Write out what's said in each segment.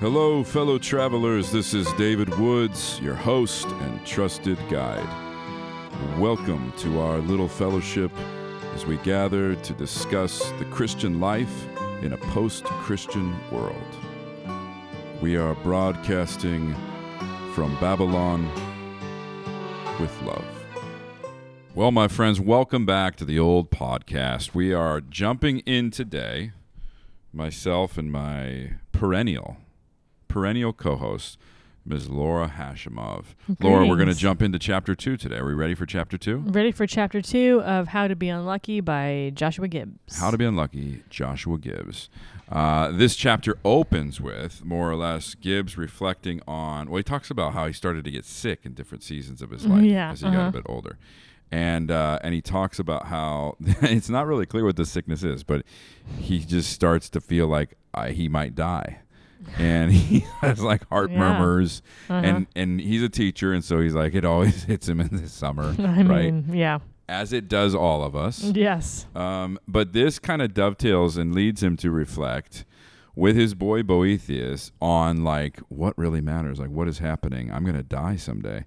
Hello, fellow travelers. This is David Woods, your host and trusted guide. Welcome to our little fellowship as we gather to discuss the Christian life in a post Christian world. We are broadcasting from Babylon with love. Well, my friends, welcome back to the old podcast. We are jumping in today, myself and my perennial, perennial co host, Ms. Laura Hashimov. Laura, we're going to jump into chapter two today. Are we ready for chapter two? Ready for chapter two of How to Be Unlucky by Joshua Gibbs. How to Be Unlucky, Joshua Gibbs. Uh, this chapter opens with more or less Gibbs reflecting on. Well, he talks about how he started to get sick in different seasons of his life Yeah, as he got uh-huh. a bit older, and uh, and he talks about how it's not really clear what the sickness is, but he just starts to feel like uh, he might die. And he has like heart Yeah. murmurs, Uh-huh. and and he's a teacher, and so he's like it always hits him in the summer, I right? mean, yeah. As it does all of us. Yes. Um, but this kind of dovetails and leads him to reflect with his boy Boethius on like what really matters, like what is happening. I'm gonna die someday,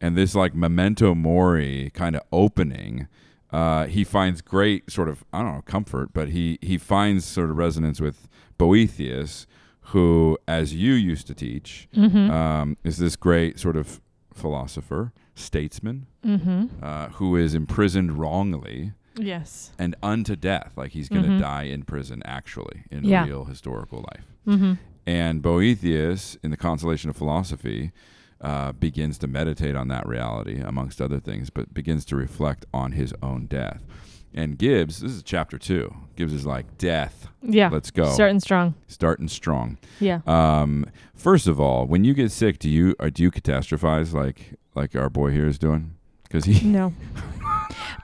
and this like memento mori kind of opening. Uh, he finds great sort of I don't know comfort, but he he finds sort of resonance with Boethius, who, as you used to teach, Mm-hmm. um, is this great sort of philosopher, statesman, mm-hmm. uh, who is imprisoned wrongly Yes. and unto death like he's going to Mhm. die in prison actually in Yeah. real historical life Mm-hmm. and boethius in the consolation of philosophy uh, begins to meditate on that reality amongst other things but begins to reflect on his own death and gibbs this is chapter two gibbs is like death Yeah. let's go Starting strong. starting strong Yeah. um, first of all when you get sick do you or do you catastrophize like like our boy here is doing because he No.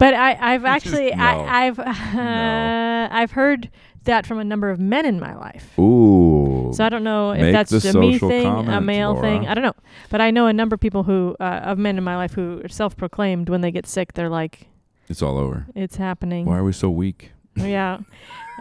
But I, I've Just actually, no. I, I've, uh, I've heard that from a number of men in my life. ooh So I don't know if Make that's a me thing, a comment, male thing. I don't know. But I know a number of people who, uh, of men in my life who are self-proclaimed when they get sick, they're like, it's all over it's happening. why are we so weak Yeah.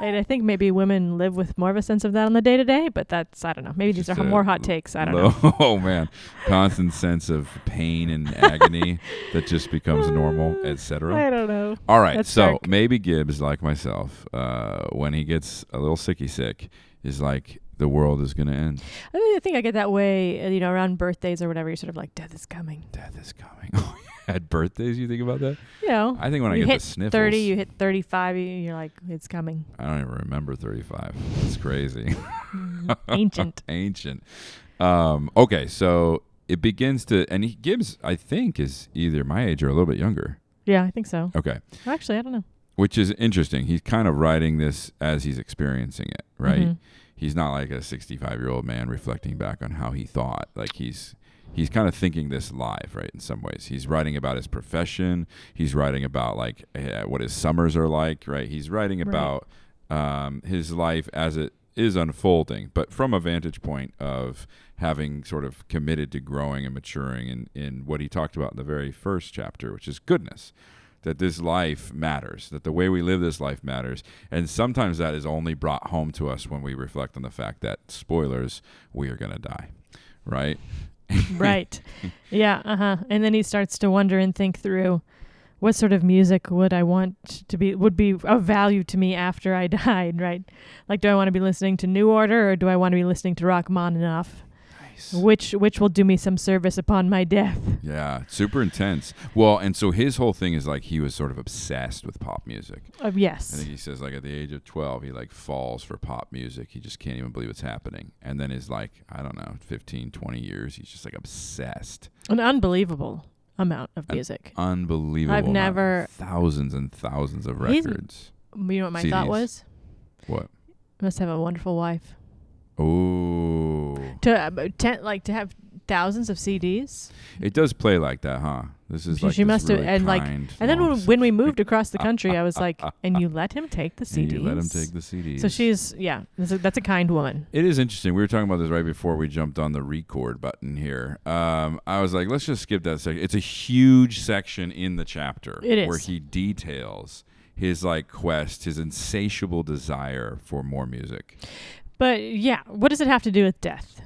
And I think maybe women live with more of a sense of that on the day to day, but that's I don't know. Maybe these Just are a more hot takes. I don't low- know. Oh man, constant sense of pain and agony that just becomes normal, etc. I don't know. All right, That's so dark. maybe Gibbs, like myself, uh, when he gets a little sicky sick, is like the world is gonna end. I think- I get that way, uh, you know, around birthdays or whatever. You're sort of like, death is coming. Death is coming. At birthdays, you think about that? You know, I think when I get hit the sniffles, 30, you hit 35, you- you're like, it's coming. I don't even remember 35. It's crazy. Mm, Ancient. Ancient. Um, okay, so it begins to, and he, Gibbs, I think, is either my age or a little bit younger. Yeah, I think so. Okay. Actually, I don't know. which is interesting. He's kind of writing this as he's experiencing it, right? Mhm. He's not like a 65 year old man reflecting back on how he thought. Like he's he's kind of thinking this live, right? In some ways, he's writing about his profession. He's writing about like eh, what his summers are like, right? He's writing Right. about um, his life as it is unfolding, but from a vantage point of having sort of committed to growing and maturing in, in what he talked about in the very first chapter, which is goodness that this life matters, that the way we live this life matters. And sometimes that is only brought home to us when we reflect on the fact that, spoilers, we are going to die, right? right. Yeah. Uh huh. And then he starts to wonder and think through what sort of music would I want to be, would be of value to me after I died, right? Like, do I want to be listening to New Order or do I want to be listening to Rachmaninoff? Nice. Which, which will do me some service upon my death? Yeah, super intense. Well, and so his whole thing is like he was sort of obsessed with pop music. Uh, I yes. think he says like at the age of 12 he like falls for pop music. He just can't even believe what's happening. And then his like, I don't know, 15, 20 years he's just like obsessed. An unbelievable amount of An music. Unbelievable. I've amount. never- thousands and thousands of records. you know what my thought was? What? Must have a wonderful wife. Oh. To uh, ten, like to have thousands of CDs. It does play like that, huh? This is She- like she must have- and, like- And then when, when we moved across the country, I was like, and you let him take the CDs. you let him take the CDs. So she's yeah, that's a, that's a kind woman. It is interesting. We were talking about this right before we jumped on the record button here. Um, I was like, let's just skip that section. It's a huge section in the chapter where he details his like quest, his insatiable desire for more music. But yeah, what does it have to do with death?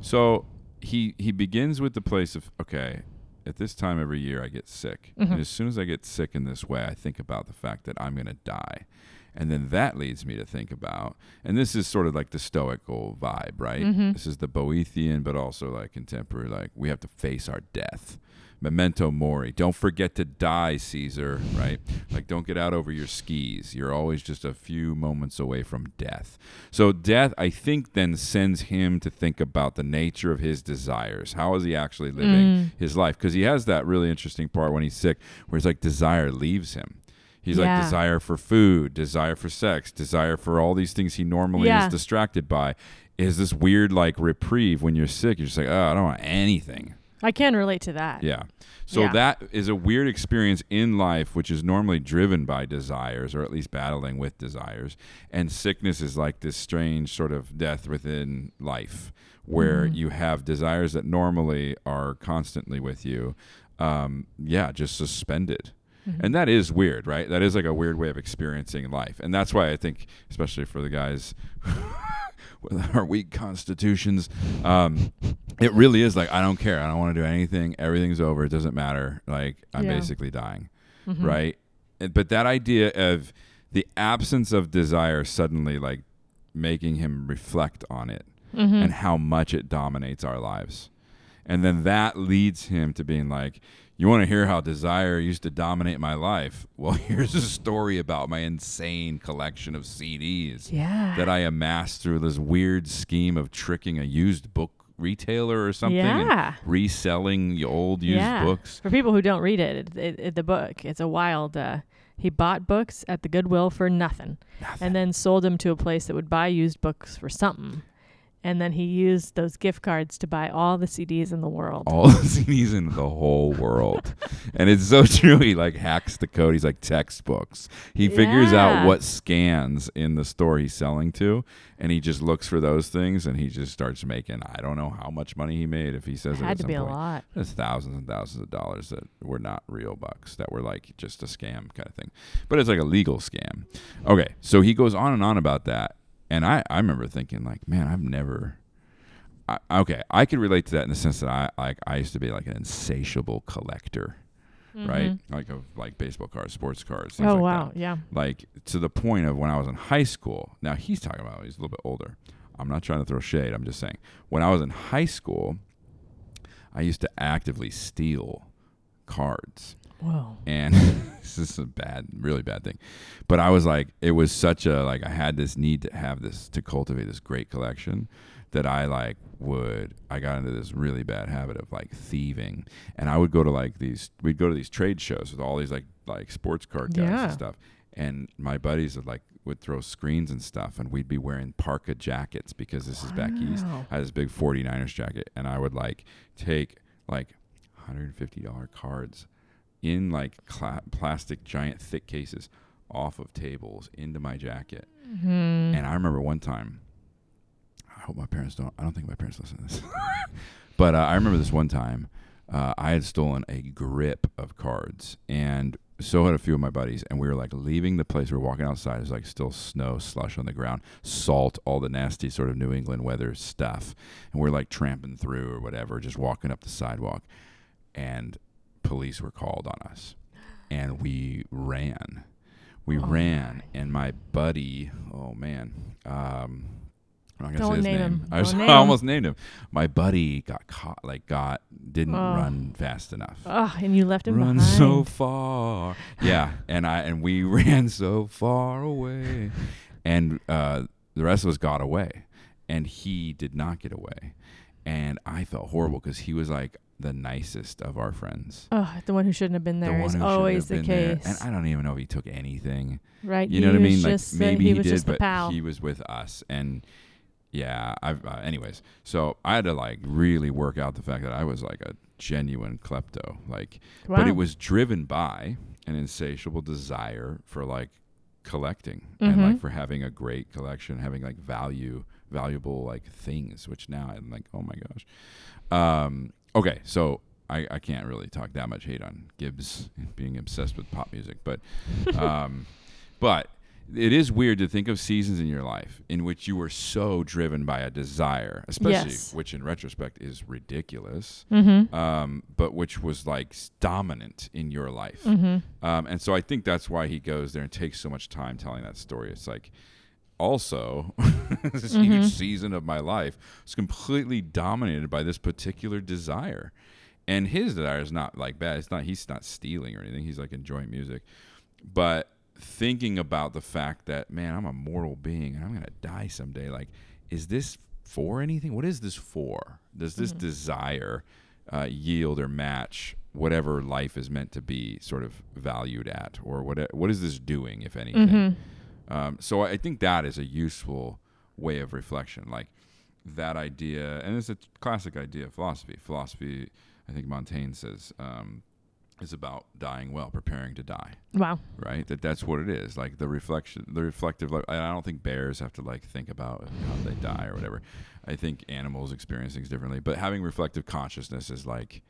So he he begins with the place of okay. At this time every year, I get sick. Mhm. And as soon as I get sick in this way, I think about the fact that I'm going to die. And then that leads me to think about, and this is sort of like the stoical vibe, right? Mhm. This is the Boethian, but also like contemporary, like we have to face our death. Memento mori. Don't forget to die, Caesar, right? Like, don't get out over your skis. You're always just a few moments away from death. So, death, I think, then sends him to think about the nature of his desires. How is he actually living Mm. his life? Because he has that really interesting part when he's sick where it's like desire leaves him. He's Yeah. like desire for food, desire for sex, desire for all these things he normally Yeah. is distracted by. Is this weird like reprieve when you're sick? You're just like, oh, I don't want anything. I can relate to that. Yeah. So Yeah. that is a weird experience in life, which is normally driven by desires, or at least battling with desires. And sickness is like this strange sort of death within life, where Mhm. you have desires that normally are constantly with you. Um, yeah, just suspended. Mhm. And that is weird, right? That is like a weird way of experiencing life. And that's why I think, especially for the guys with our weak constitutions, um, it really is like, I don't care. I don't want to do anything. Everything's over. It doesn't matter. Like, I'm Yeah. basically dying, Mhm. right? But that idea of the absence of desire suddenly like making him reflect on it Mhm. and how much it dominates our lives. And then that leads him to being like, You want to hear how desire used to dominate my life? Well, here's a story about my insane collection of CDs yeah. that I amassed through this weird scheme of tricking a used book retailer or something Yeah. reselling the old used yeah. books. For people who don't read it, it, it, it- the book, it's a wild. Uh, he bought books at the Goodwill for nothing, and then sold them to a place that would buy used books for something. And then he used those gift cards to buy all the CDs in the world. all the CDs in the whole world. and it's so true. He like hacks the code. He's like textbooks. He figures out what scans in the store he's selling to, and he just looks for those things, and he just starts making. I don't know how much money he made if he says it had to be a lot. There's thousands and thousands of dollars that were not real bucks, that were like just a scam kind of thing. But it's like a legal scam. Okay, so he goes on and on about that. And I, I remember thinking, like, man, I've never. I, okay, I could relate to that in the sense that I like I used to be like an insatiable collector, right? Mhm. Like of like baseball cards, sports cards, Oh like wow, that. yeah. Like to the point of when I was in high school. Now he's talking about he's a little bit older. I'm not trying to throw shade. I'm just saying when I was in high school, I used to actively steal cards. Whoa. And this is a bad, really bad thing. But I was like, it was such a like I had this need to have this to cultivate this great collection that I like would I got into this really bad habit of like thieving. And I would go to like these we'd go to these trade shows with all these like like sports card guys Yeah. and stuff. And my buddies would like would throw screens and stuff and we'd be wearing parka jackets because this is back east. I had this big 49ers jacket and I would like take like $150 cards in like cla- plastic giant thick cases off of tables into my jacket. Mhm. And I remember one time I hope my parents don't I don't think my parents listen to this. but uh, I remember this one time uh, I had stolen a grip of cards and so had a few of my buddies and we were like leaving the place we were walking outside there's like still snow slush on the ground salt all the nasty sort of new england weather stuff and we're like tramping through or whatever just walking up the sidewalk and police were called on us and we ran we Oh ran and my buddy oh man um I'm not gonna Don't say his name name. I, was, Don't I almost named him. My buddy got caught, like got didn't Oh. run fast enough. Oh, and you left him Run behind. so far, yeah, and I and we ran so far away, and uh, the rest of us got away, and he did not get away, and I felt horrible because he was like the nicest of our friends. Oh, the one who shouldn't have been there one is always the been there. case, and I don't even know if he took anything. right? You know what I mean? Like maybe he, he, was did, the but he was with us, and yeah, I've. Uh, anyways, so I had to like really work out the fact that I was like a genuine klepto, like, wow. but it was driven by an insatiable desire for like collecting and Mhm. like for having a great collection, having like value, valuable like things, which now I'm like, oh my gosh. Um, okay, so I, I can't really talk that much hate on Gibbs being obsessed with pop music, but um, but it is weird to think of seasons in your life in which you were so driven by a desire, especially Yes. which in retrospect is ridiculous, Mm-hmm. um, but which was like dominant in your life. Mm-hmm. Um, and so I think that's why he goes there and takes so much time telling that story. It's like, also, this Mhm. huge season of my life was completely dominated by this particular desire. And his desire is not like bad. It's not, he's not stealing or anything. He's like enjoying music. But thinking about the fact that, man, I'm a mortal being and I'm going to die someday. Like, is this for anything? What is this for? Does this Mhm. desire uh, yield or match whatever life is meant to be sort of valued at? Or what, what is this doing, if anything? Mm-hmm. Um, so I think that is a useful way of reflection, like that idea, and it's a classic idea of philosophy. Philosophy, I think Montaigne says, um, is about dying well, preparing to die. Wow. Right? That that's what it is. Like the reflection, the reflective. Like, I don't think bears have to like think about how they die or whatever. I think animals experience things differently. But having reflective consciousness is like,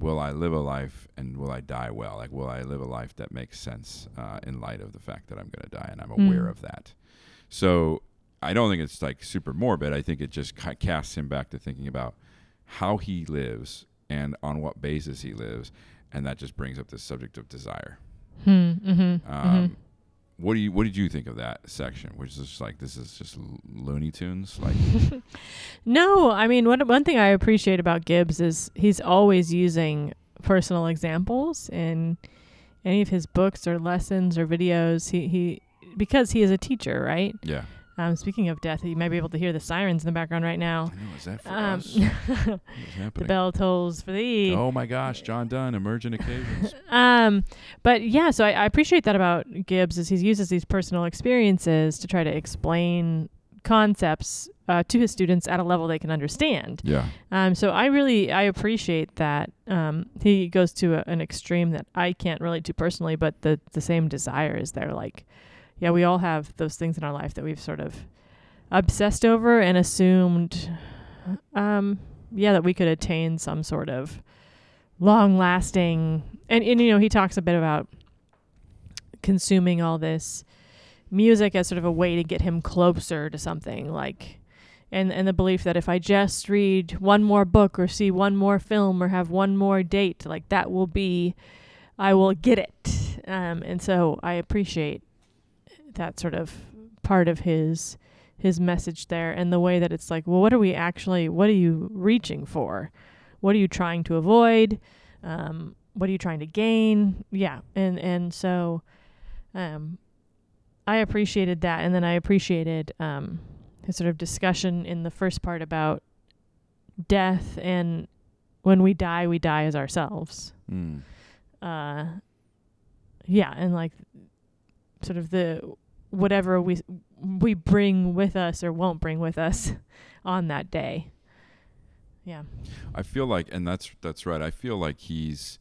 will I live a life and will I die well? Like, will I live a life that makes sense uh, in light of the fact that I'm going to die and I'm aware Mm. of that? So I don't think it's like super morbid. I think it just ca- casts him back to thinking about how he lives and on what basis he lives, and that just brings up the subject of desire. Hmm. Mm-hmm. Um, What do you What did you think of that section? Which is just like this is just Lo- Looney Tunes, like No, I mean, one one thing I appreciate about Gibbs is he's always using personal examples in any of his books or lessons or videos. He he because he is a teacher, right? yeah. Um, speaking of death, you might be able to hear the sirens in the background right I now. know. Is that for Um, us? The bell tolls for thee. Oh my gosh, John Donne, emergent occasions. Um, but yeah, so I, I appreciate that about Gibbs is he uses these personal experiences to try to explain concepts uh, to his students at a level they can understand. yeah. Um, so I really I appreciate that um, he goes to a, an extreme that I can't relate to personally, but the the same desire is there. Like, yeah, we all have those things in our life that we've sort of obsessed over and assumed, um, yeah, that we could attain some sort of long lasting. And and you know he talks a bit about consuming all this music as sort of a way to get him closer to something like and and the belief that if I just read one more book or see one more film or have one more date, like that will be, I will get it. Um, and so I appreciate that sort of part of his his message there, and the way that it's like, well, what are we actually? What are you reaching for? What are you trying to avoid? Um, what are you trying to gain? Yeah, and and so, um, I appreciated that, and then I appreciated um his sort of discussion in the first part about death and when we die, we die as ourselves. Mm. Uh, yeah, and like sort of the whatever we we bring with us or won't bring with us on that day. Yeah. I feel like, and that's that's right. I feel like he's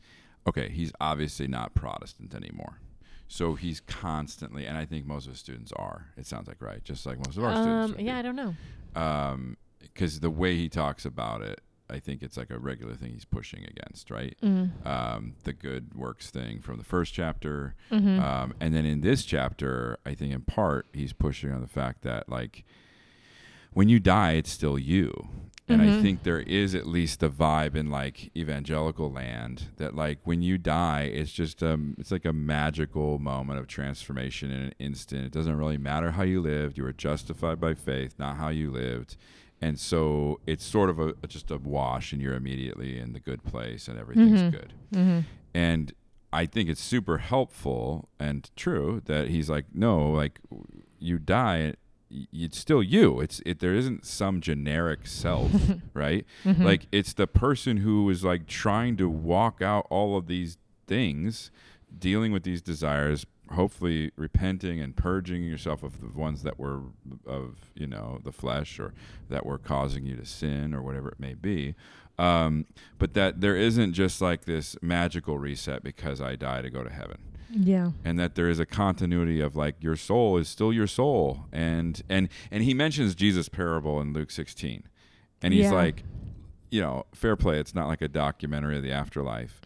okay. He's obviously not Protestant anymore, so he's constantly, and I think most of his students are. It sounds like right, just like most of our students. Um, would yeah, be. I don't know. um, because the way he talks about it, I think it's like a regular thing he's pushing against, right? Mm. Um, the good works thing from the first chapter, Mm-hmm. um, and then in this chapter, I think in part he's pushing on the fact that like when you die, it's still you. And I Mhm. think there is at least the vibe in like evangelical land that like when you die, it's just um it's like a magical moment of transformation in an instant. It doesn't really matter how you lived; you were justified by faith, not how you lived. And so it's sort of a just a wash, and you're immediately in the good place, and everything's Mhm. good. mm-hmm. And I think it's super helpful and true that he's like, no, like you die, it's still you. It's it. There isn't some generic self, right? Mm-hmm. Like it's the person who is like trying to walk out all of these things, dealing with these desires, hopefully repenting and purging yourself of the ones that were of you know the flesh or that were causing you to sin or whatever it may be. Um, but that there isn't just like this magical reset because I die to go to heaven yeah. and that there is a continuity of like your soul is still your soul and and and he mentions jesus parable in luke 16 and he's Yeah. like you know fair play it's not like a documentary of the afterlife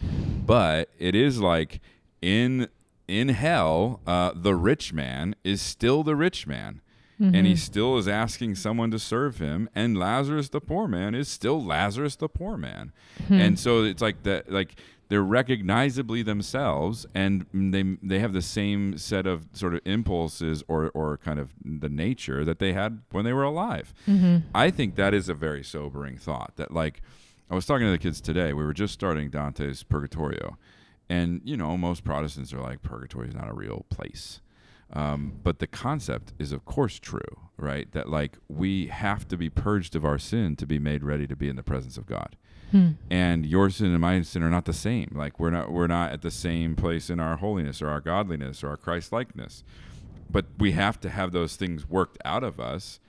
but it is like in in hell, uh, the rich man is still the rich man. Mm-hmm. And he still is asking someone to serve him, and Lazarus the poor man is still Lazarus the poor man, Hmm. and so it's like that, like they're recognizably themselves, and they they have the same set of sort of impulses or or kind of the nature that they had when they were alive. Mm-hmm. I think that is a very sobering thought. That like I was talking to the kids today. We were just starting Dante's Purgatorio, and you know most Protestants are like purgatory is not a real place. Um, but the concept is of course true, right? That like we have to be purged of our sin to be made ready to be in the presence of God. Hmm. And your sin and my sin are not the same. Like we're not we're not at the same place in our holiness or our godliness or our Christ likeness. But we have to have those things worked out of us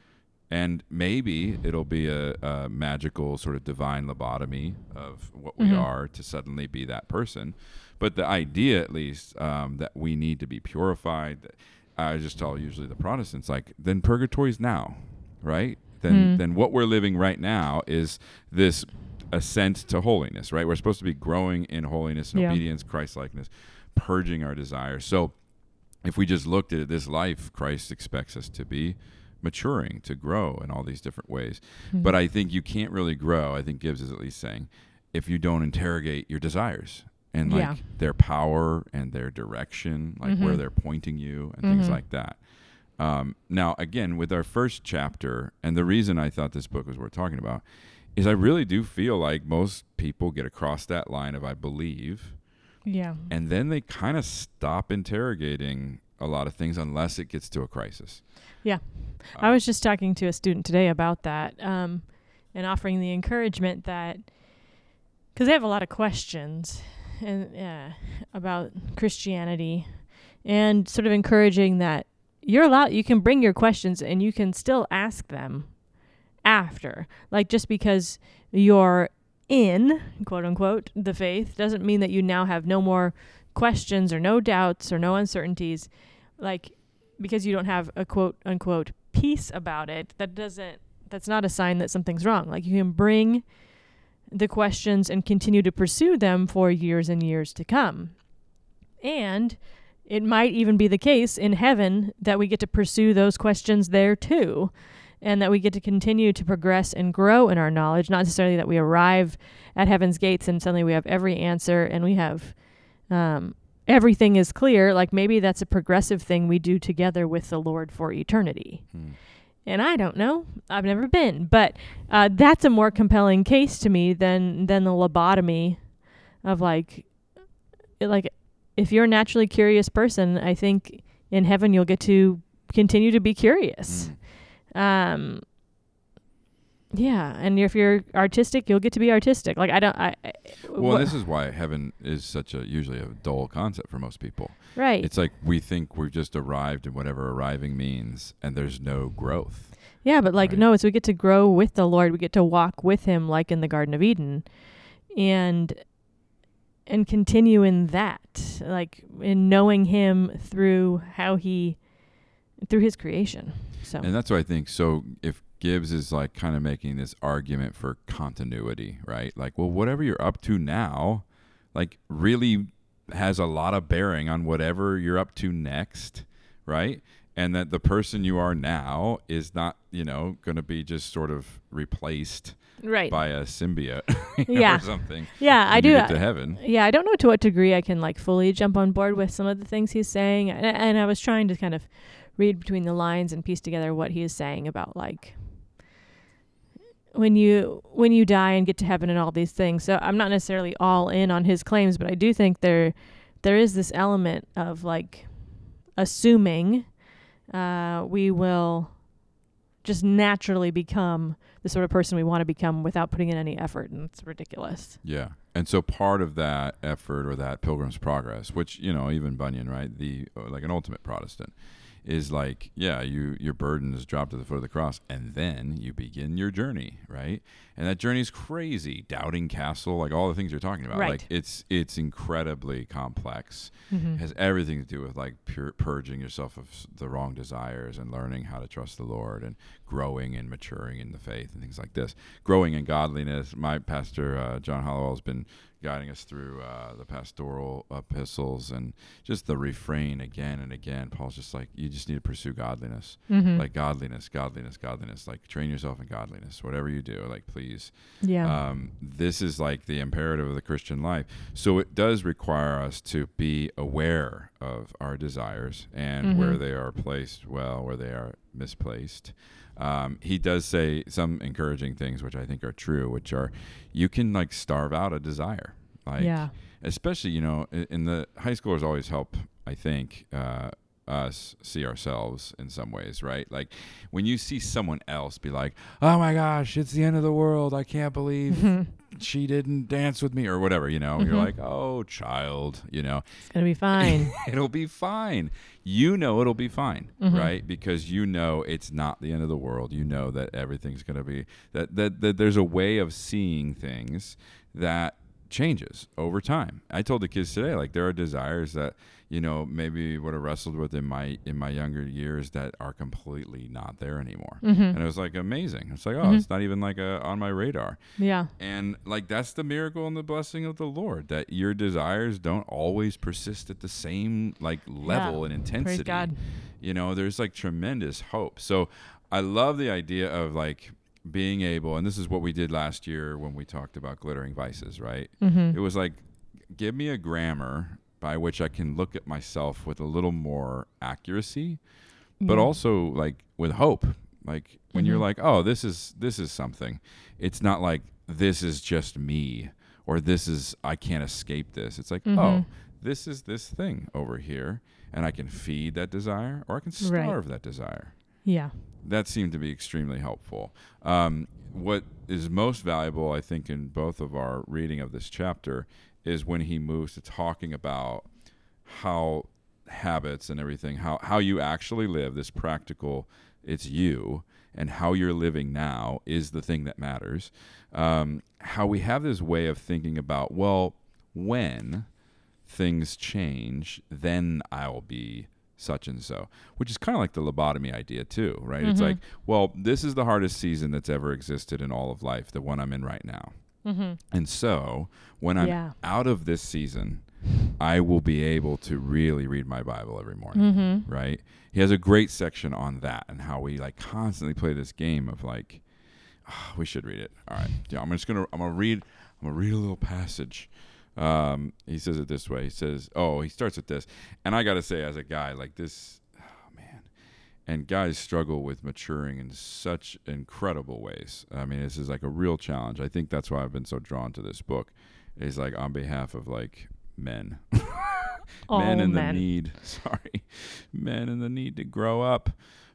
and maybe it'll be a, a magical sort of divine lobotomy of what we Mhm. are to suddenly be that person. But the idea, at least, um, that we need to be purified. that- I just tell usually the Protestants, like, then purgatory's now, right? Then, Hmm. then what we're living right now is this ascent to holiness, right? We're supposed to be growing in holiness and Yeah. obedience, Christ likeness, purging our desires. So, if we just looked at this life, Christ expects us to be maturing, to grow in all these different ways. Hmm. But I think you can't really grow. I think Gibbs is at least saying if you don't interrogate your desires and like Yeah. their power and their direction, like where Mhm. they're pointing you and things Mhm. like that. Um, now, again, with our first chapter, and the reason I thought this book was worth talking about is I really do feel like most people get across that line of I believe, yeah. and then they kind of stop interrogating a lot of things unless it gets to a crisis. Yeah. I was just talking to a student today about that um, and offering the encouragement that because they have a lot of questions and uh, about Christianity and sort of encouraging that you're allowed you can bring your questions and you can still ask them after like just because you're in quote unquote the faith doesn't mean that you now have no more questions or no doubts or no uncertainties like because you don't have a quote unquote peace about it, that doesn't that's not a sign that something's wrong. Like you can bring the questions and continue to pursue them for years and years to come. And it might even be the case in heaven that we get to pursue those questions there too. And that we get to continue to progress and grow in our knowledge, not necessarily that we arrive at heaven's gates and suddenly we have every answer and we have um, everything is clear. Like maybe that's a progressive thing we do together with the Lord for eternity. Hmm. And I don't know. I've never been, but uh, that's a more compelling case to me than than the lobotomy of like, it- like if you're a naturally curious person, I think in heaven you'll get to continue to be curious. Mm. Um, yeah, and if you're artistic, you'll get to be artistic. Like I don't. I, I Well, wha- this is why heaven is such a usually a dull concept for most people. right. It's like we think we've just arrived in whatever arriving means, and there's no growth. Yeah, but like Right. no, it's we get to grow with the Lord. We get to walk with him like in the Garden of Eden. And and continue in that. Like in knowing him through how he through his creation. So And that's what I think. So if Gibbs is like kind of making this argument for continuity, right? Like, well, whatever you're up to now, like really has a lot of bearing on whatever you're up to next, right? And that the person you are now is not, you know, going to be just sort of replaced right. by a symbiote Yeah. or something. Yeah, I do. Get to heaven. yeah, I don't know to what degree I can like fully jump on board with some of the things he's saying, and, and I was trying to kind of read between the lines and piece together what he is saying about like when you when you die and get to heaven and all these things. So I'm not necessarily all in on his claims, but I do think there there is this element of like assuming uh, we will just naturally become the sort of person we want to become without putting in any effort, and it's ridiculous. Yeah. And so part of that effort or that pilgrim's progress, which, you know, even Bunyan, right? The like an ultimate Protestant is like, yeah, you your burden is dropped at the foot of the cross and then you begin your journey, right? And that journey is crazy. Doubting castle, like all the things you're talking about. Right. Like it's it's incredibly complex. Mm-hmm. It has everything to do with like pure, purging yourself of the wrong desires and learning how to trust the Lord and growing and maturing in the faith and things like this. Growing in godliness. My pastor uh, John Hollowell has been guiding us through uh, the pastoral epistles and just the refrain again and again. Paul's just like, you just need to pursue godliness, Mhm. like godliness, godliness, godliness. Like train yourself in godliness, whatever you do. Like please, yeah. um, this is like the imperative of the Christian life. So it does require us to be aware of our desires and Mhm. where they are placed well, where they are misplaced. Um, he does say some encouraging things, which I think are true, which are you can like starve out a desire. Like, yeah. especially you know in, in the high schoolers always help i think uh, us see ourselves in some ways right like when you see someone else be like oh my gosh it's the end of the world i can't believe Mhm. she didn't dance with me or whatever you know you're Mhm. like oh child you know It's gonna be fine. it'll be fine you know it'll be fine Mhm. right because you know it's not the end of the world you know that everything's going to be that, that that there's a way of seeing things that changes over time i told the kids today like there are desires that you know maybe would have wrestled with in my in my younger years that are completely not there anymore hmm and it was like amazing it's like oh Mhm. it's not even like a, on my radar Yeah. and like that's the miracle and the blessing of the Lord that your desires don't always persist at the same like level and intensity. God. You know, there's like tremendous hope. So I love the idea of like being able, and this is what we did last year when we talked about glittering vices, right? hmm It was like, give me a grammar by which I can look at myself with a little more accuracy, but Yeah. also like with hope. Like when you're Mhm. like, oh, this is this is something. It's not like this is just me or this is I can't escape this. It's like, Mhm. oh, this is this thing over here, and I can feed that desire or I can Right. starve that desire Yeah. That seemed to be extremely helpful. Um, what is most valuable, I think, in both of our reading of this chapter is when he moves to talking about how habits and everything, how, how you actually live, this practical, it's you, and how you're living now is the thing that matters. Um, how we have this way of thinking about, well, when things change, then I'll be such and so, which is kind of like the lobotomy idea too, right? It's Mhm. like, well, this is the hardest season that's ever existed in all of life, the one I'm in right now. hmm And so, when I'm Yeah. out of this season, I will be able to really read my Bible every morning, hmm right? He has a great section on that and how we like constantly play this game of like, "Ah, we should read it. All right, yeah, I'm just gonna I'm gonna read I'm gonna read a little passage. Um, he says it this way. He says, "Oh, he starts with this," and I gotta say, as a guy, like this, oh man, and guys struggle with maturing in such incredible ways. I mean, this is like a real challenge. I think that's why I've been so drawn to this book. Is like on behalf of like men, men in men. the need. Sorry, men in the need to grow up.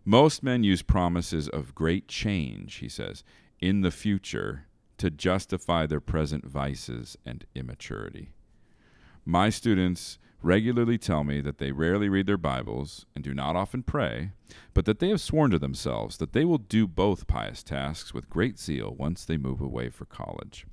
Most men use promises of great change, he says, in the future to justify their present vices and immaturity. My students regularly tell me that they rarely read their Bibles and do not often pray, but that they have sworn to themselves that they will do both pious tasks with great zeal once they move away for college.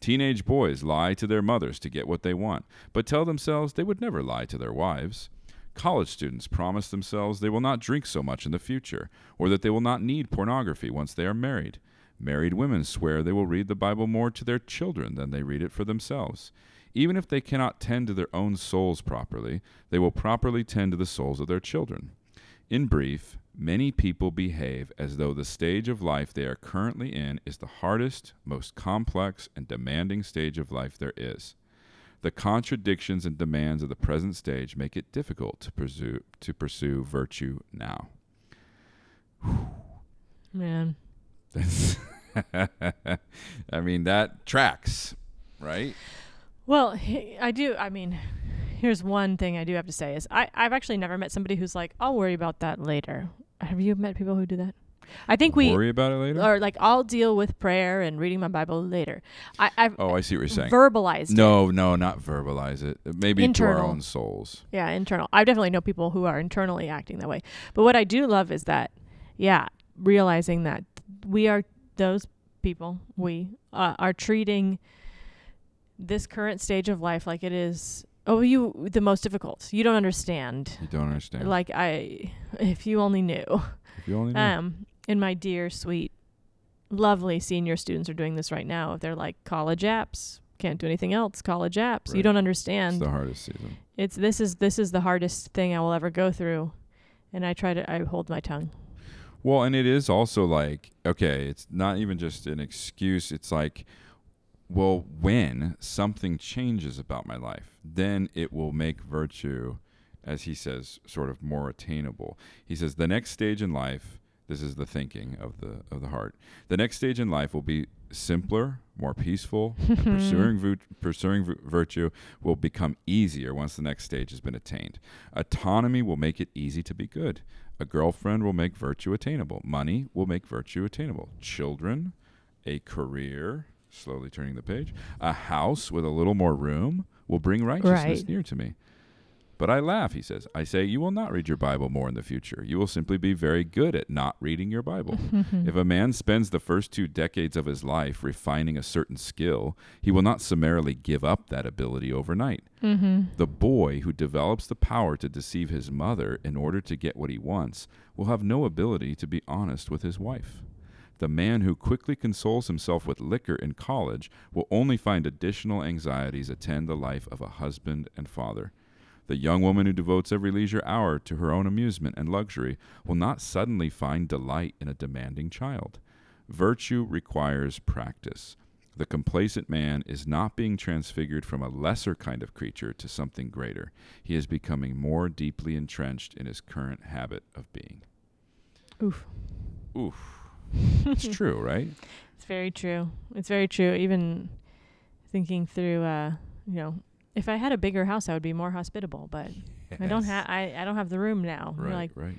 Teenage boys lie to their mothers to get what they want, but tell themselves they would never lie to their wives. College students promise themselves they will not drink so much in the future, or that they will not need pornography once they are married. Married women swear they will read the Bible more to their children than they read it for themselves. Even if they cannot tend to their own souls properly, they will properly tend to the souls of their children. In brief, many people behave as though the stage of life they are currently in is the hardest, most complex, and demanding stage of life there is. The contradictions and demands of the present stage make it difficult to pursue, to pursue virtue now. Man. I mean, that tracks, right? Well, I do. I mean, here's one thing I do have to say is I, I've actually never met somebody who's like, I'll worry about that later. Have you met people who do that? I think we, Worry about it later? or like, I'll deal with prayer and reading my Bible later. I, I've oh, I see what you're saying. verbalized it. No, no, not verbalize it. Maybe to our own souls. Yeah, internal. I definitely know people who are internally acting that way. But what I do love is that, yeah, realizing that we are those people, we uh, are treating this current stage of life like it is, oh, you, the most difficult. You don't understand. You don't understand. Like, I, if you only knew. if you only knew. Um, and my dear, sweet, lovely senior students are doing this right now. if They're like college apps, can't do anything else. College apps. You don't understand It's understand. the hardest season. It's this is this is the hardest thing I will ever go through, and I try to I hold my tongue. Well, and it is also like, okay, it's not even just an excuse. It's like, well, when something changes about my life, then it will make virtue, as he says, sort of more attainable. He says the next stage in life, this is the thinking of the of the heart. The next stage in life will be simpler, more peaceful, and pursuing vu- pursuing vu- virtue will become easier once the next stage has been attained. Autonomy will make it easy to be good. A girlfriend will make virtue attainable. Money will make virtue attainable. Children, a career, slowly turning the page, a house with a little more room will bring righteousness Right. near to me. But I laugh, he says. I say, You will not read your Bible more in the future. You will simply be very good at not reading your Bible. If a man spends the first two decades of his life refining a certain skill, he will not summarily give up that ability overnight. Mm-hmm. The boy who develops the power to deceive his mother in order to get what he wants will have no ability to be honest with his wife. The man who quickly consoles himself with liquor in college will only find additional anxieties attend the life of a husband and father. The young woman who devotes every leisure hour to her own amusement and luxury will not suddenly find delight in a demanding child. Virtue requires practice. The complacent man is not being transfigured from a lesser kind of creature to something greater. He is becoming more deeply entrenched in his current habit of being. Oof. Oof. it's true, right? It's very true. It's very true. Even thinking through, uh, you know, if I had a bigger house, I would be more hospitable. But I don't Yes. have. I, I don't have the room now. Right, like, right.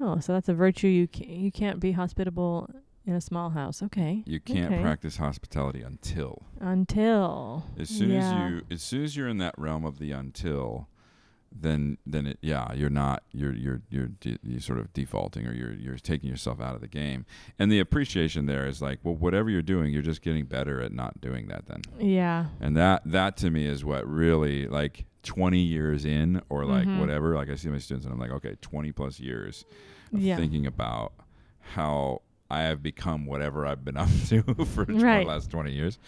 oh, so that's a virtue. You ca- you can't be hospitable in a small house. Okay. You can't Okay. practice hospitality until. Until As soon Yeah. as you as soon as you're in that realm of the until, then then it yeah you're not you're you're you're de- you're sort of defaulting or you're you're taking yourself out of the game. And the appreciation there is like well whatever you're doing you're just getting better at not doing that then. Yeah. And that that to me is what really like 20 years in or like Mhm. whatever like I see my students and I'm like okay 20 plus years of Yeah. thinking about how I have become whatever I've been up to for the last 20 years.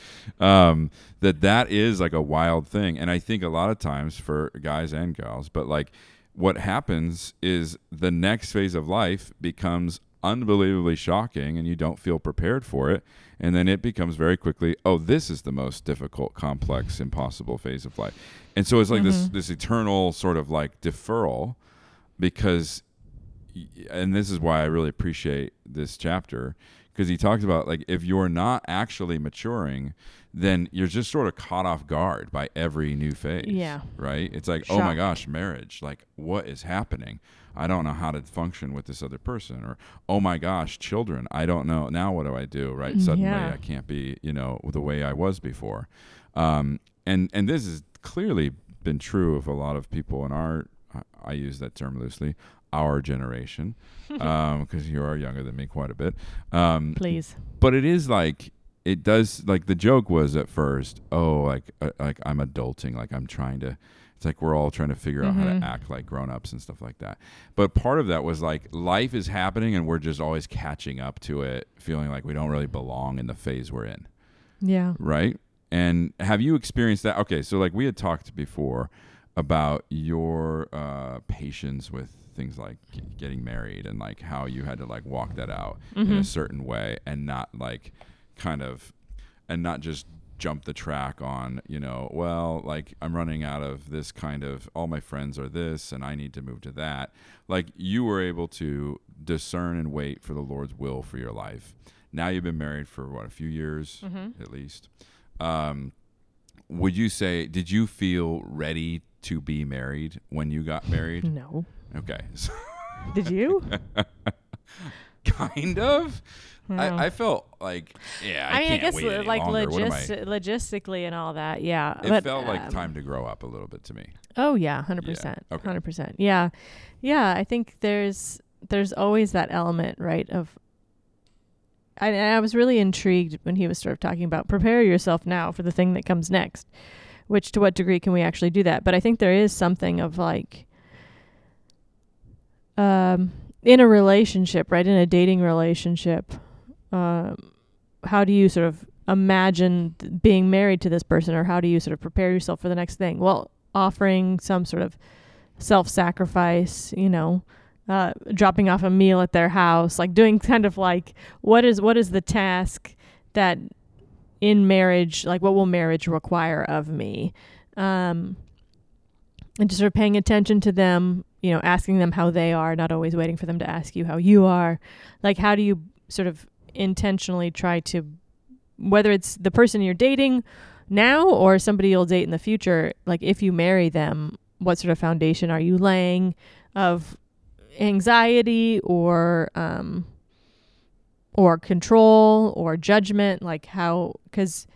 Um, that that is like a wild thing. And I think a lot of times for guys and gals, but like what happens is the next phase of life becomes unbelievably shocking and you don't feel prepared for it. And then it becomes very quickly, oh, this is the most difficult, complex, impossible phase of life. And so it's like this Mhm. this eternal sort of like deferral because and this is why I really appreciate this chapter because he talks about like if you're not actually maturing, then you're just sort of caught off guard by every new phase. Yeah. Right? It's like, oh my gosh, marriage. Like, what is happening? I don't know how to function with this other person. Or, oh my gosh, children. I don't know. Now what do I do? Right? Suddenly Yeah. I can't be, you know, the way I was before. Um, and and this has clearly been true of a lot of people in our I use that term loosely, our generation, because you are younger than me quite a bit. Um, Please. but it is like it does like the joke was at first oh like uh, like i'm adulting like i'm trying to it's like we're all trying to figure out how Mhm. to act like grown-ups and stuff like that but part of that was like life is happening and we're just always catching up to it feeling like we don't really belong in the phase we're in Yeah. right and have you experienced that okay so like we had talked before about your uh patience with things like g- getting married and like how you had to like walk that out in a Mhm. certain way and not like kind of and not just jump the track on you know well like i'm running out of this kind of all my friends are this and i need to move to that like you were able to discern and wait for the lord's will for your life now you've been married for what a few years Mhm. at least um would you say did you feel ready to be married when you got married No. Okay so Did you? kind of. I, I felt like yeah I, I mean, I guess like logis- logistically and all that. Yeah. it but, felt like um, time to grow up a little bit to me Oh yeah, hundred percent, hundred percent. Yeah, yeah. I think there's there's always that element, right? Of I, I was really intrigued when he was sort of talking about prepare yourself now for the thing that comes next. Which to what degree can we actually do that? But I think there is something of like um in a relationship, right? In a dating relationship, um how do you sort of imagine th- being married to this person or how do you sort of prepare yourself for the next thing? Well, offering some sort of self-sacrifice, you know, uh, dropping off a meal at their house, like doing kind of like what is what is the task that in marriage, like what will marriage require of me? Um, and just sort of paying attention to them, you know, asking them how they are, not always waiting for them to ask you how you are. Like, how do you sort of intentionally try to, whether it's the person you're dating now or somebody you'll date in the future, like if you marry them, what sort of foundation are you laying of anxiety or um or control or judgment like how cuz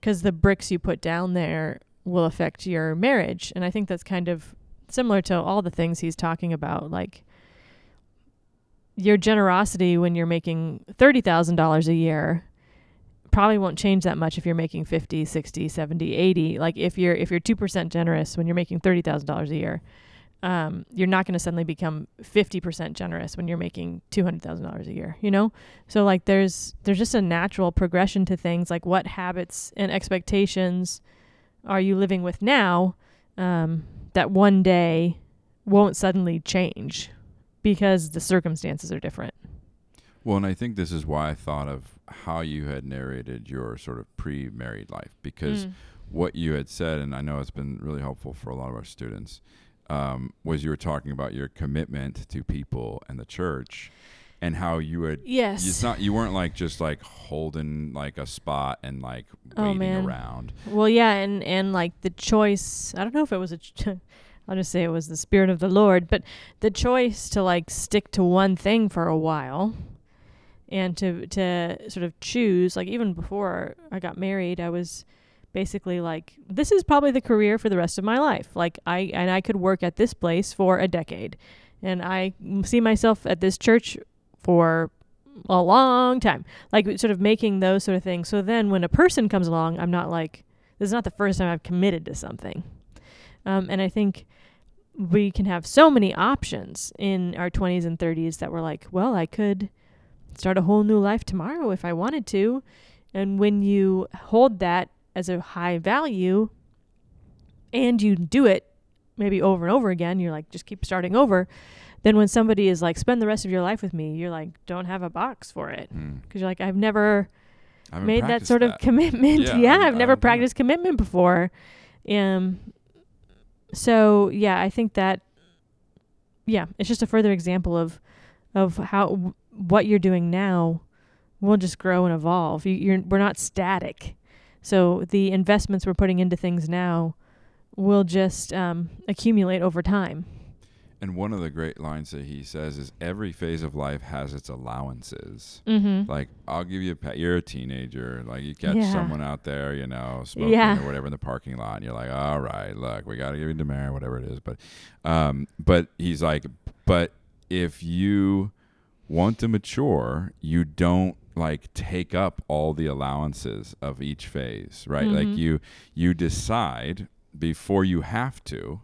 cuz the bricks you put down there will affect your marriage and i think that's kind of similar to all the things he's talking about like your generosity when you're making $30,000 a year probably won't change that much if you're making 50, 60, 70, 80. Like if you're if you're 2% generous when you're making $30,000 a year, um, you're not going to suddenly become 50% generous when you're making $200,000 a year, you know? So like there's there's just a natural progression to things like what habits and expectations are you living with now um, that one day won't suddenly change because the circumstances are different. Well, and I think this is why I thought of how you had narrated your sort of pre-married life because Mm. what you had said, and I know it's been really helpful for a lot of our students, um, was you were talking about your commitment to people and the church, and how you had. Yes. It's not you weren't like just like holding like a spot and like Oh, waiting man. around. Well, yeah, and and like the choice. I don't know if it was a. Ch- I'll just say it was the spirit of the Lord, but the choice to like stick to one thing for a while, and to to sort of choose. Like even before I got married, I was basically like, this is probably the career for the rest of my life. Like I and I could work at this place for a decade, and i see myself at this church for a long time. Like sort of making those sort of things. So then when a person comes along, I'm not like this is not the first time I've committed to something. Um, and I think we can have so many options in our 20s and 30s that we're like, well, I could start a whole new life tomorrow if I wanted to. And when you hold that as a high value and you do it maybe over and over again, you're like, just keep starting over. Then when somebody is like, spend the rest of your life with me, you're like, don't have a box for it. Hmm. Because you're like, I've never made that sort of commitment. Yeah, Yeah, I've never practiced commitment before. Um so yeah, I think that yeah, it's just a further example of of how what you're doing now will just grow and evolve. You, you're we're not static. So the investments we're putting into things now will just um, accumulate over time. And one of the great lines that he says is every phase of life has its allowances. Mm-hmm. Like I'll give you a pat. You're a teenager. Like you catch Yeah. someone out there, you know, smoking Yeah. or whatever in the parking lot, and you're like, all right, look, we got to give you demerit, whatever it is. But, um, but he's like, but if you want to mature, you don't like take up all the allowances of each phase, right? Like Mhm. you you decide before you have to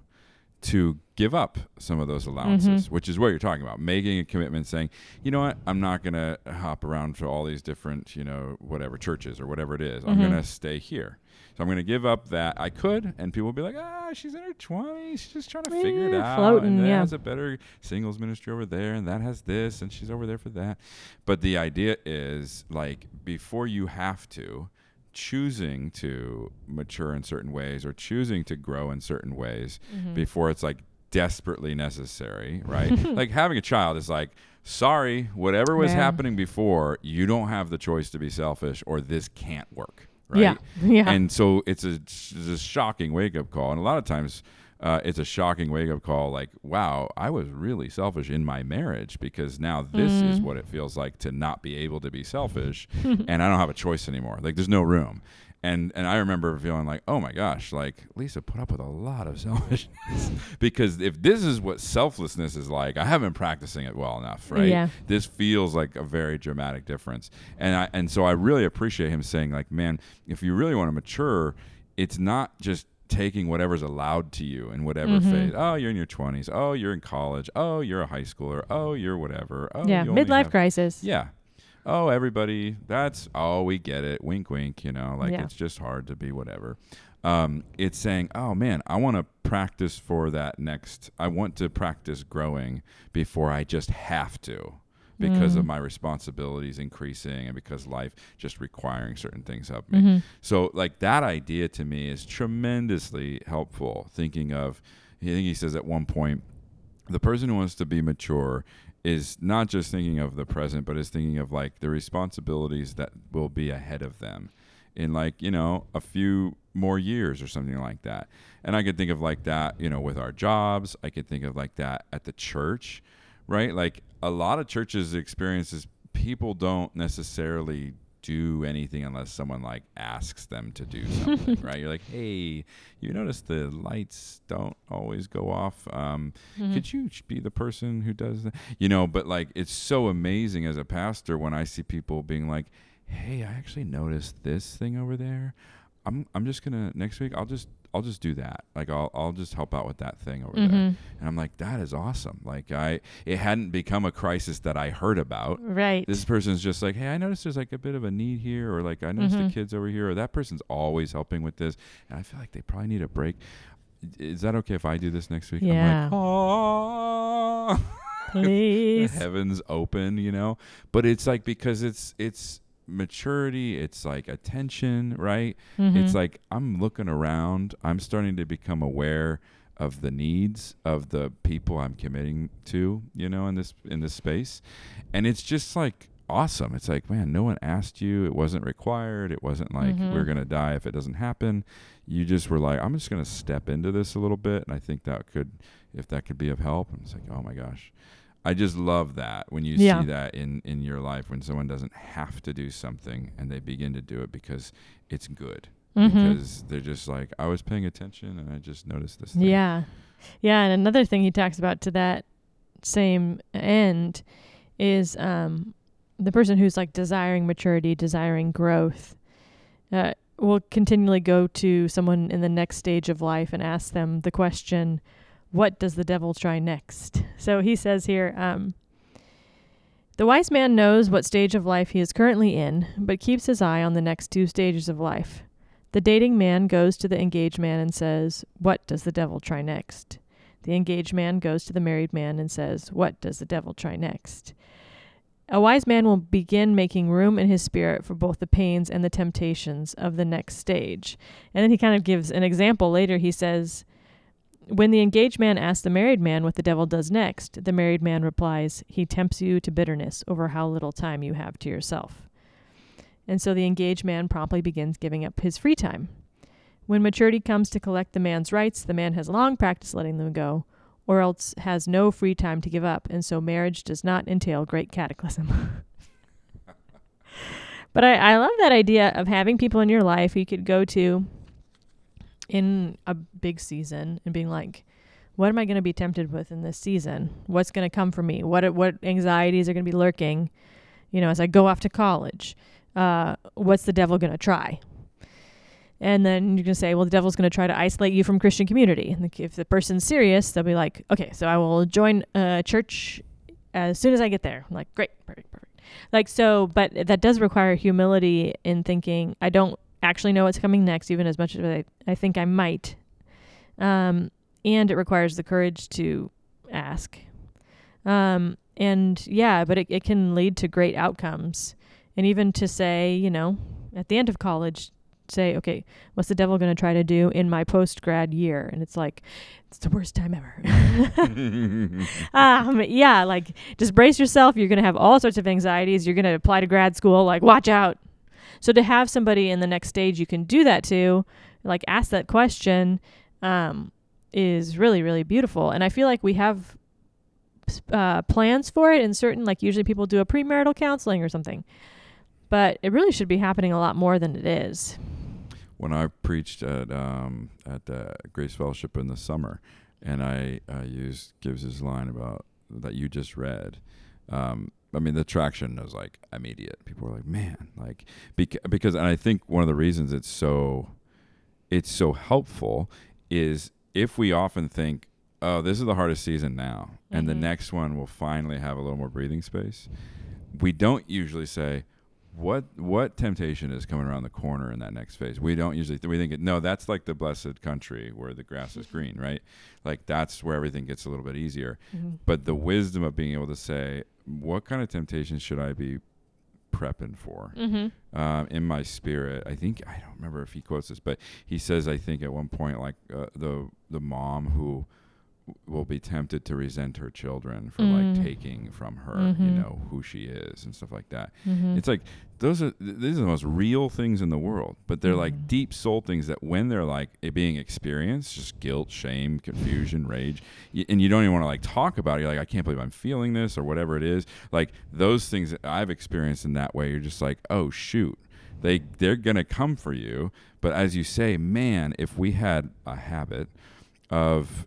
to give up some of those allowances, which is what you're talking about. Making a commitment saying, you know what, I'm not going to hop around to all these different, you know, whatever churches or whatever it is. I'm Mhm. going to stay here. So I'm going to give up that. I could, and people will be like, ah, she's in her 20s. She's just trying to figure it out. floating, and that yeah. has a better singles ministry over there, and that has this, and she's over there for that. But the idea is like before you have to, choosing to mature in certain ways or choosing to grow in certain ways Mm-hmm. before it's like desperately necessary, right? like having a child is like, sorry, whatever was happening before, you don't have the choice to be selfish or this can't work, right? Yeah. Yeah. And so it's a, it's a shocking wake up call. And a lot of times uh, it's a shocking wake up call like, wow, I was really selfish in my marriage because now this is Mm. what it feels like to not be able to be selfish and I don't have a choice anymore. Like there's no room. And and I remember feeling like, oh my gosh, like Lisa put up with a lot of selfishness because if this is what selflessness is like, I haven't been practicing it well enough, right? Yeah. This feels like a very dramatic difference. And I and so I really appreciate him saying like, man, if you really want to mature, it's not just taking whatever's allowed to you in whatever Mhm. phase. Oh, you're in your 20s. Oh, you're in college. Oh, you're a high schooler. Oh, you're whatever. Oh, yeah. Midlife have- crisis. yeah. oh, everybody, that's oh, we get it. Wink, wink. You know, like Yeah. it's just hard to be whatever. Um, it's saying, oh man, I want to practice for that next. I want to practice growing before I just have to. Because of Mm. my responsibilities increasing and because life just requiring certain things of me. hmm So like that idea to me is tremendously helpful. Thinking of, I think he says at one point, the person who wants to be mature is not just thinking of the present, but is thinking of like the responsibilities that will be ahead of them in like you know a few more years or something like that. And I could think of like that, you know, with our jobs. I could think of like that at the church, right? Like a lot of churches experiences people don't necessarily do anything unless someone like asks them to do something, right? You're like, hey, you notice the lights don't always go off. Um, Mm-hmm. Could you be the person who does that? You know, but like it's so amazing as a pastor when I see people being like, hey, I actually noticed this thing over there. I'm I'm just gonna next week. I'll just I'll just do that. Like I'll I'll just help out with that thing over there. Mhm. And I'm like, that is awesome. Like I, it hadn't become a crisis that I heard about. Right. This person's just like, hey, I noticed there's like a bit of a need here, or like I noticed Mhm. the kids over here, or that person's always helping with this, and I feel like they probably need a break. Is that okay if I do this next week? Yeah. I'm like, oh, the Please. heavens open, you know. But it's like because it's it's maturity, it's like attention, right? It's Mhm. like I'm looking around. I'm starting to become aware of the needs of the people I'm committing to, you know, in this in this space. And it's just like awesome. It's like, man, no one asked you. It wasn't required. It wasn't like Mhm. we're going to die if it doesn't happen. You just were like, I'm just going to step into this a little bit and I think that could if that could be of help. And it's like, oh my gosh. I just love that when you Yeah. see that in in your life when someone doesn't have to do something and they begin to do it because it's good Mhm. because they're just like I was paying attention and I just noticed this. Thing. Yeah. Yeah, and another thing he talks about to that same end is um the person who's like desiring maturity, desiring growth, uh, will continually go to someone in the next stage of life and ask them the question, "What does the devil try next?" So he says here, um, the wise man knows what stage of life he is currently in, but keeps his eye on the next two stages of life. The dating man goes to the engaged man and says, What does the devil try next? The engaged man goes to the married man and says, What does the devil try next? A wise man will begin making room in his spirit for both the pains and the temptations of the next stage. And then he kind of gives an example later. He says, When the engaged man asks the married man what the devil does next, the married man replies, He tempts you to bitterness over how little time you have to yourself. And so the engaged man promptly begins giving up his free time. When maturity comes to collect the man's rights, the man has long practiced letting them go, or else has no free time to give up, and so marriage does not entail great cataclysm. but I, I love that idea of having people in your life you could go to in a big season and being like, what am I going to be tempted with in this season? What's going to come for me? What what anxieties are going to be lurking, you know, as I go off to college? Uh, what's the devil going to try? And then you're going to say, well, the devil's going to try to isolate you from Christian community. And if the person's serious, they'll be like, okay, so I will join a church as soon as I get there. I'm like, great, perfect, perfect. Like, so, but that does require humility in thinking, I don't actually know what's coming next, even as much as I, I think I might. Um, and it requires the courage to ask. Um, and yeah, but it, it can lead to great outcomes. And even to say, you know, at the end of college, say, okay, what's the devil going to try to do in my post grad year? And it's like, it's the worst time ever. um, yeah, like just brace yourself. You're going to have all sorts of anxieties. You're going to apply to grad school. Like, watch out. So to have somebody in the next stage you can do that to, like ask that question, um, is really really beautiful. And I feel like we have uh, plans for it in certain like usually people do a premarital counseling or something, but it really should be happening a lot more than it is. when I preached at um, at uh, Grace Fellowship in the summer, and I uh, used Gibbs's line about that you just read. Um, I mean, the traction was like immediate. People were like, "Man!" Like beca- because, and I think one of the reasons it's so it's so helpful is if we often think, "Oh, this is the hardest season now," and the Mhm. next one will finally have a little more breathing space. we don't usually say what what temptation is coming around the corner in that next phase. We don't usually th- we think it, no, that's like the blessed country where the grass is green, right? Like that's where everything gets a little bit easier. Mhm. But the wisdom of being able to say what kind of temptation should I be prepping for? Mhm. um, in my spirit. I think I don't remember if he quotes this, but he says I think at one point like uh, the the mom who will be tempted to resent her children for like Mm. taking from her, you Mhm. know, who she is and stuff like that. Mhm. It's like those are th- these are the most real things in the world, but they're like Mhm. deep soul things that when they're like it being experienced, just guilt, shame, confusion, rage, y- and you don't even want to like talk about it. You're like, I can't believe I'm feeling this or whatever it is. Like those things that I've experienced in that way, you're just like, oh shoot, they they're gonna come for you. But as you say, man, if we had a habit of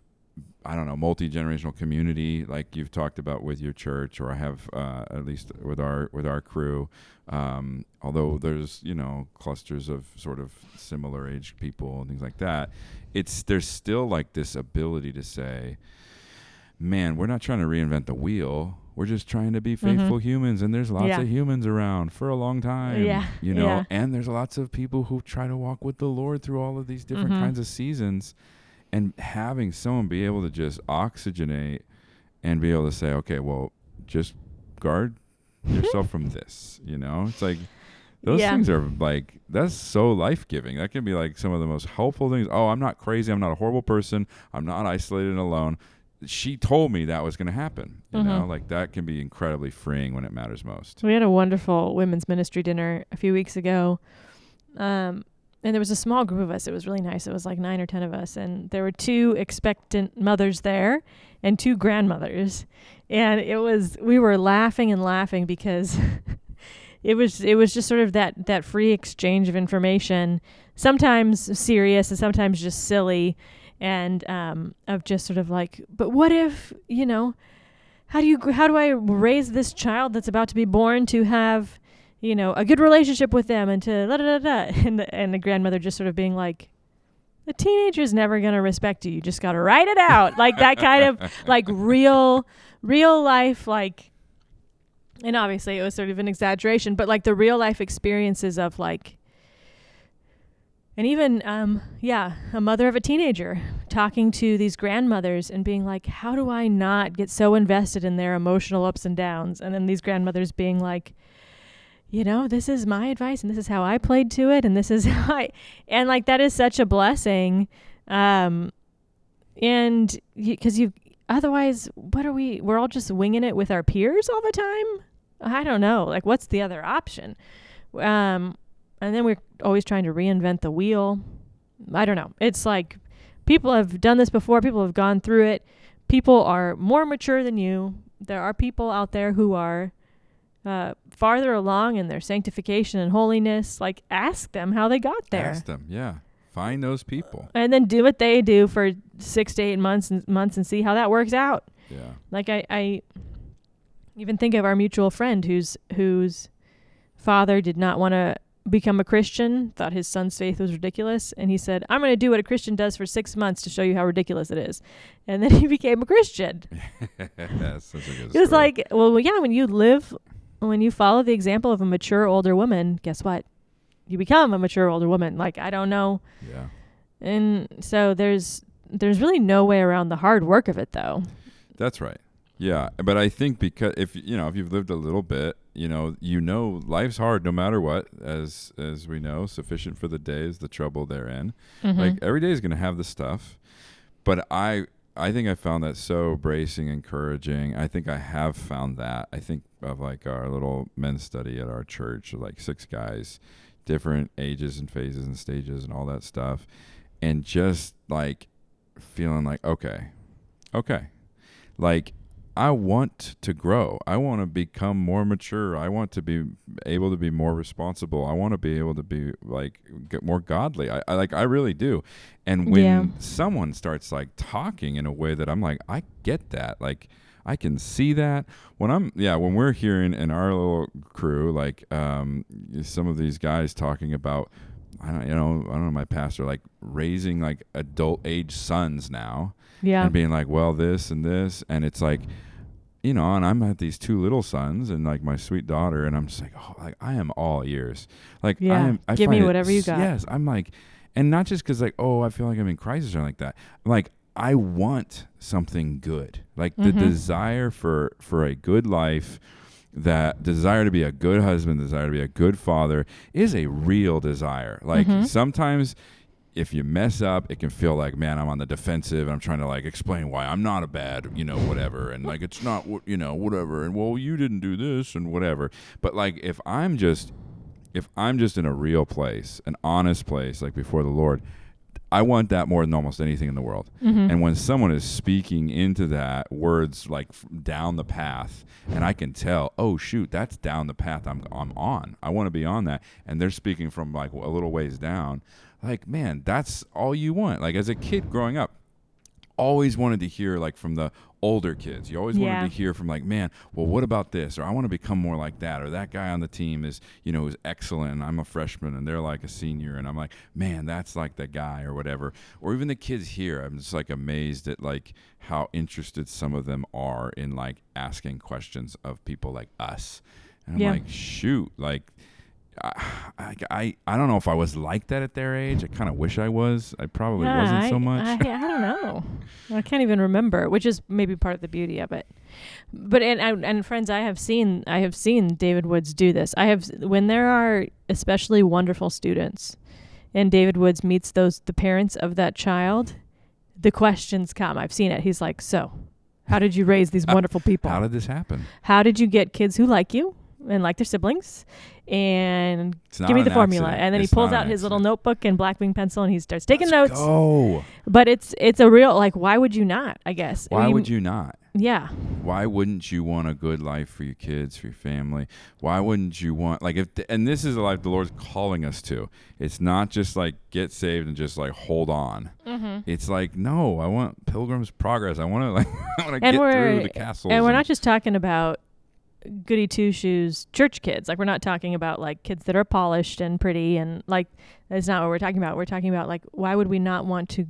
I don't know, multi generational community like you've talked about with your church, or I have uh, at least with our with our crew. Um, although there's you know clusters of sort of similar aged people and things like that, it's there's still like this ability to say, man, we're not trying to reinvent the wheel. We're just trying to be faithful humans, and there's lots Mm-hmm. Yeah. of humans around for a long time. Yeah, you know, yeah. and there's lots of people who try to walk with the Lord through all of these different Mhm. kinds of seasons and having someone be able to just oxygenate and be able to say, okay, well, just guard yourself from this. You know, it's like those Yeah. things are like that's so life giving. That can be like some of the most helpful things. Oh, I'm not crazy. I'm not a horrible person. I'm not isolated and alone. She told me that was going to happen. You know, Mhm. like that can be incredibly freeing when it matters most. We had a wonderful women's ministry dinner a few weeks ago. Um, and there was a small group of us. It was really nice. It was like nine or 10 of us. And there were two expectant mothers there and two grandmothers. And it was, we were laughing and laughing because it was, it was just sort of that, that free exchange of information, sometimes serious and sometimes just silly. And um, of just sort of like, but what if, you know, how do you how do I raise this child that's about to be born to have you know a good relationship with them and to da da da da. And the, and the grandmother just sort of being like the teenager's never going to respect you. You just got to write it out. Like that kind of like real real life like and obviously it was sort of an exaggeration but like the real life experiences of like and even um yeah a mother of a teenager talking to these grandmothers and being like how do i not get so invested in their emotional ups and downs? And then these grandmothers being like you know this is my advice and this is how i played to it and this is how i and like that is such a blessing um and because you otherwise what are we we're all just winging it with our peers all the time? I don't know like what's the other option? Um and then we're always trying to reinvent the wheel. I don't know. It's like people have done this before people have gone through it. People are more mature than you. There are people out there who are uh, farther along in their sanctification and holiness like ask them how they got there Ask them, yeah. Find those people. and then do what they do for six to eight months and months and see how that works out Yeah. like I, I even think of our mutual friend whose whose father did not want to become a Christian, thought his son's faith was ridiculous, and he said, "I'm going to do what a Christian does for six months to show you how ridiculous it is," and then he became a Christian. That's such a good It was story. like, well, yeah, when you live, when you follow the example of a mature older woman, guess what? You become a mature older woman. Like I don't know, yeah. and so there's there's really no way around the hard work of it, though. That's right. Yeah, but I think because if you know if you've lived a little bit, you know you know life's hard no matter what. As as we know, sufficient for the day is the trouble therein. Mhm. Like every day is going to have the stuff, but I I think I found that so bracing, encouraging. I think I have found that. I think of like our little men's study at our church, like six guys, different ages and phases and stages and all that stuff, and just like feeling like okay, okay, like I want to grow. I want to become more mature. I want to be able to be more responsible. I want to be able to be like get more godly. I, I like I really do. And when Yeah. someone starts like talking in a way that I'm like, I get that. Like I can see that when I'm yeah when we're hearing in our little crew like um some of these guys talking about I don't you know I don't know my pastor like raising like adult age sons now yeah. and being like, well, this and this, and it's like, you know, and I'm at these two little sons and like my sweet daughter, and I'm just like, oh, like I am all ears. Like, I am, I Give me find it whatever you got. Yes, I'm like, and not just because like, oh, I feel like I'm in crisis or like that. Like, I want something good. Like the Mhm. desire for for a good life. That desire to be a good husband, desire to be a good father is a real desire. Like Mhm. sometimes if you mess up, it can feel like, man, I'm on the defensive and I'm trying to like explain why I'm not a bad, you know, whatever. And like, it's not, you know, whatever. And well, you didn't do this and whatever. But like, if I'm just, if I'm just in a real place, an honest place, like before the Lord, I want that more than almost anything in the world. Mhm. And when someone is speaking into that words like down the path, and I can tell, oh shoot, that's down the path I'm I'm on. I want to be on that, and they're speaking from like a little ways down. Like man, that's all you want. Like as a kid growing up, always wanted to hear like from the older kids. You always Yeah. wanted to hear from like, man, well, what about this? Or I want to become more like that. Or that guy on the team is, you know, is excellent. And I'm a freshman and they're like a senior. And I'm like, man, that's like the guy or whatever. Or even the kids here, I'm just like amazed at like how interested some of them are in like asking questions of people like us. And I'm Yeah. like, shoot, like. I, I, I don't know if I was like that at their age. I kind of wish I was. I probably Yeah, wasn't I, so much. I, I don't know. I can't even remember, which is maybe part of the beauty of it. But and and and friends, I have seen I have seen David Woods do this. I have when there are especially wonderful students, and David Woods meets those the parents of that child, the questions come. I've seen it. He's like, so. How did you raise these wonderful people? How did this happen? How did you get kids who like you and like their siblings? And It's give me an the formula. accident. And then It's he pulls out an his little notebook and Blackwing pencil and he starts taking Let's notes. Go. But it's it's a real like why would you not? I guess. I Why mean, would you not? Yeah. Why wouldn't you want a good life for your kids, for your family? Why wouldn't you want like if and this is the life the Lord's calling us to. It's not just like get saved and just like hold on. Mm-hmm. It's like no, I want Pilgrim's Progress. I want to like I want to And get through the castles. And we're not just talking about goody two shoes church kids. Like we're not talking about like kids that are polished and pretty and like that's not what we're talking about. We're talking about like why would we not want to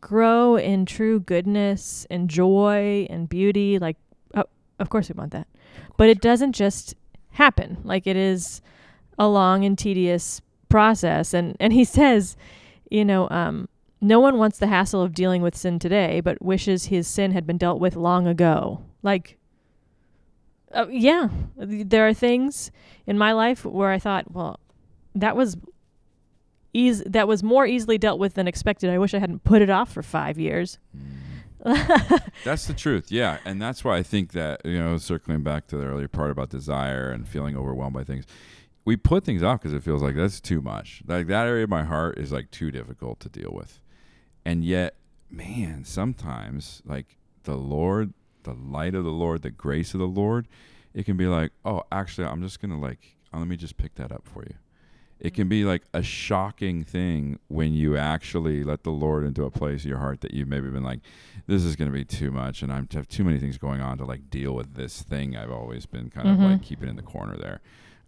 grow in true goodness and joy and beauty? Like oh, of course we want that. But it doesn't just happen. Like it is a long and tedious process and and he says, you know, um no one wants the hassle of dealing with sin today, but wishes his sin had been dealt with long ago. Like, uh, yeah, there are things in my life where I thought, well, that was eas- that was more easily dealt with than expected. I wish I hadn't put it off for five years. That's the truth. Yeah. And that's why I think that, you know, circling back to the earlier part about desire and feeling overwhelmed by things, we put things off because it feels like that's too much. Like that area of my heart is like too difficult to deal with. And yet, man, sometimes like the Lord, the light of the Lord, the grace of the Lord, it can be like, oh, actually, I'm just going to like, uh, let me just pick that up for you. It can be like a shocking thing when you actually let the Lord into a place of your heart that you've maybe been like, this is going to be too much, and I have too many things going on to like deal with this thing I've always been kind of Mhm. like keeping in the corner there.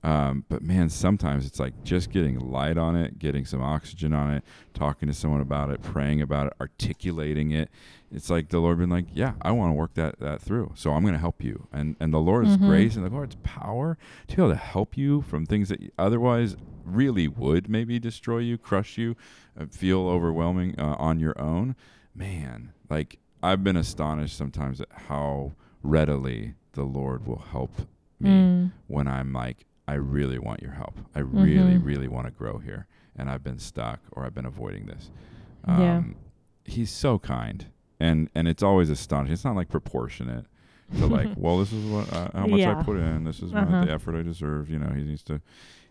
Um, but man, sometimes it's like just getting light on it, getting some oxygen on it, talking to someone about it, praying about it, articulating it. It's like the Lord been like, yeah, I want to work that that through, so I'm going to help you. And and the Lord's Mhm. grace and the Lord's power to be able to help you from things that otherwise really would maybe destroy you, crush you, uh, feel overwhelming uh, on your own. Man, like I've been astonished sometimes at how readily the Lord will help me Mm. when I'm like, I really want your help. I really, Mhm. really want to grow here, and I've been stuck or I've been avoiding this. Yeah. Um, He's so kind, and and it's always astonishing. It's not like proportionate to like, well, this is what uh, how much Yeah. I put in. This is Uh-huh. the effort I deserve. You know, he needs to.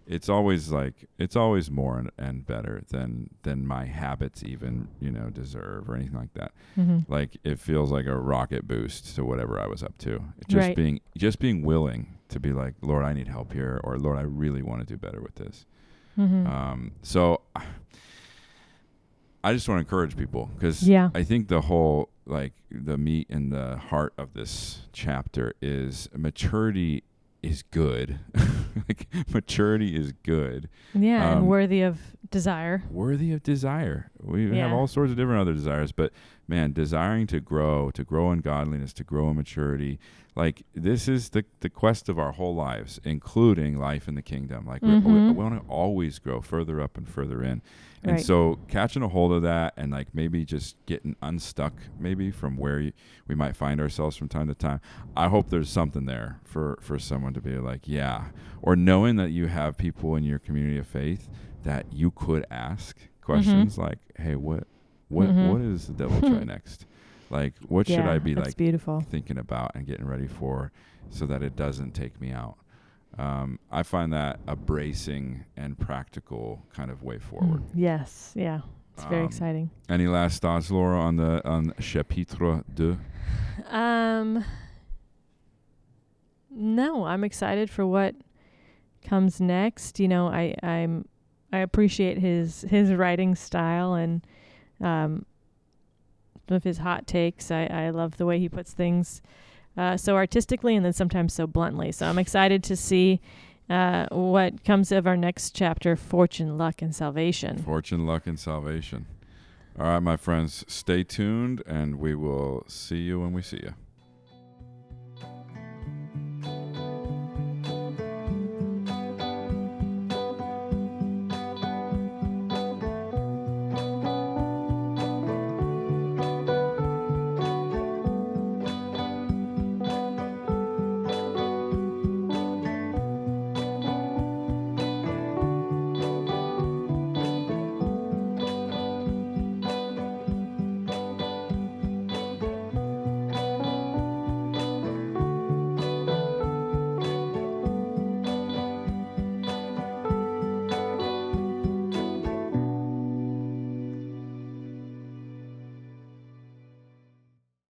It's always like it's always more and, and better than than my habits even you know deserve or anything like that hmm like it feels like a rocket boost to whatever I was up to. Just Right. being just being willing to be like, Lord, I need help here, or Lord, I really want to do better with this. hmm Um, so I just want to encourage people because Yeah. I think the whole like the meat and the heart of this chapter is maturity is good. like maturity is good. Yeah, Um, and worthy of desire. worthy of desire. We have all sorts of different other desires, but man, desiring to grow, to grow in godliness, to grow in maturity, like this is the the quest of our whole lives, including life in the kingdom. Like we- we, we want to always grow further up and further in. And Right. so catching a hold of that and like maybe just getting unstuck maybe from where you, we might find ourselves from time to time. I hope there's something there for for someone to be like, yeah, or knowing that you have people in your community of faith that you could ask questions like, "Hey, what what Mhm. what is the devil try next? Like what should I be like beautiful. thinking about and getting ready for so that it doesn't take me out?" Um, I find that a bracing and practical kind of way forward. Mm, Yes, yeah. It's very Um, exciting. Any last thoughts, Laura, on the on chapitre deux? Um No, I'm excited for what comes next. You know, I I'm I appreciate his his writing style and um some of his hot takes. I I love the way he puts things uh so artistically and then sometimes so bluntly. So I'm excited to see uh what comes of our next chapter, Fortune, Luck and Salvation. Fortune, luck, and salvation. All right, my friends, stay tuned, and we will see you when we see you.